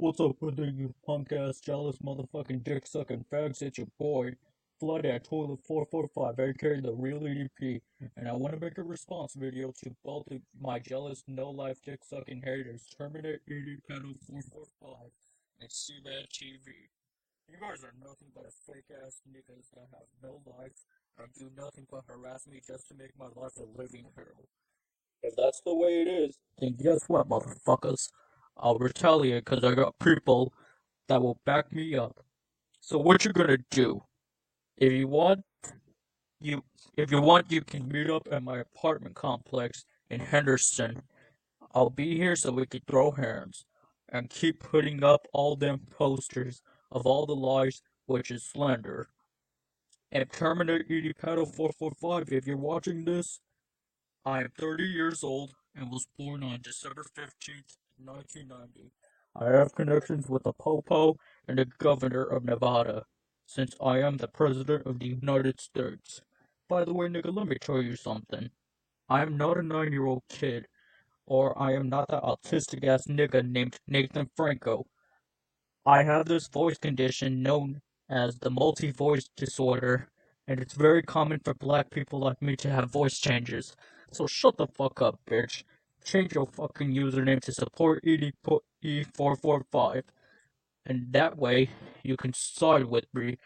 What's up you punk ass jealous motherfucking dick sucking fags? It's your boy, FloodDatToilet445, aka the real EDP, and I want to make a response video to both of my jealous no life dick sucking haters, Terminate ED Pedal 445 and CBAD TV. You guys are nothing but fake ass niggas that have no life and do nothing but harass me just to make my life a living hell. If that's the way it is, then guess what, motherfuckers? I'll retaliate because I got people that will back me up. So what you gonna do? If you want, you if you want, you can meet up at my apartment complex in Henderson. I'll be here so we can throw hands and keep putting up all them posters of all the lies, which is slander. And Terminator ED Pedal 445, if you're watching this, I am 30 years old and was born on December 15th, 1990. I have connections with the Popo and the Governor of Nevada, since I am the President of the United States. By the way, nigga, let me tell you something. I am not a nine year old kid, or I am not that autistic ass nigga named Nathan Franco. I have this voice condition known as the multi voice disorder, and it's very common for black people like me to have voice changes. So shut the fuck up, bitch change your fucking username to support E445. And that way, you can side with me,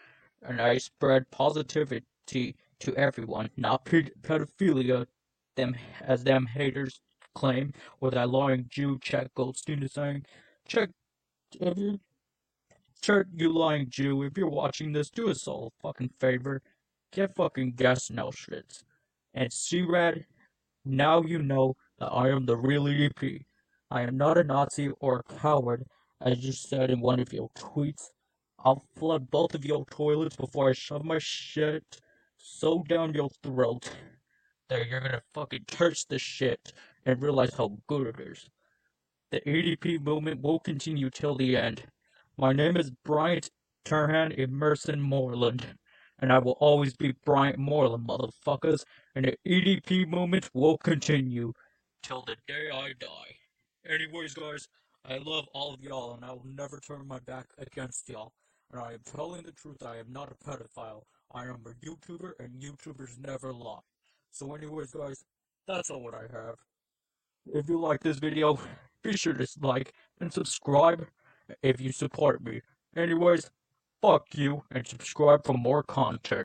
and I spread positivity to everyone, not pedophilia, them as them haters claim, or that lying Jew Chet Goldstein is saying. Check, you, check you lying Jew, if you're watching this, do us all a fucking favor. Get fucking gas now shits. And C-Rad, now you know that I am the real EDP. I am not a Nazi or a coward, as you said in one of your tweets. I'll flood both of your toilets before I shove my shit so down your throat that you're gonna fucking touch the shit and realize how good it is. The EDP movement will continue till the end. My name is Bryant Turhan Emerson Moreland and I will always be Bryant Moreland, motherfuckers, and the EDP movement will continue till the day I die. Anyways, guys, I love all of y'all, and I will never turn my back against y'all. And I am telling the truth, I am not a pedophile. I am a YouTuber, and YouTubers never lie. So anyways, guys, that's all what I have. If you like this video, be sure to like and subscribe if you support me. Anyways, fuck you and subscribe for more content.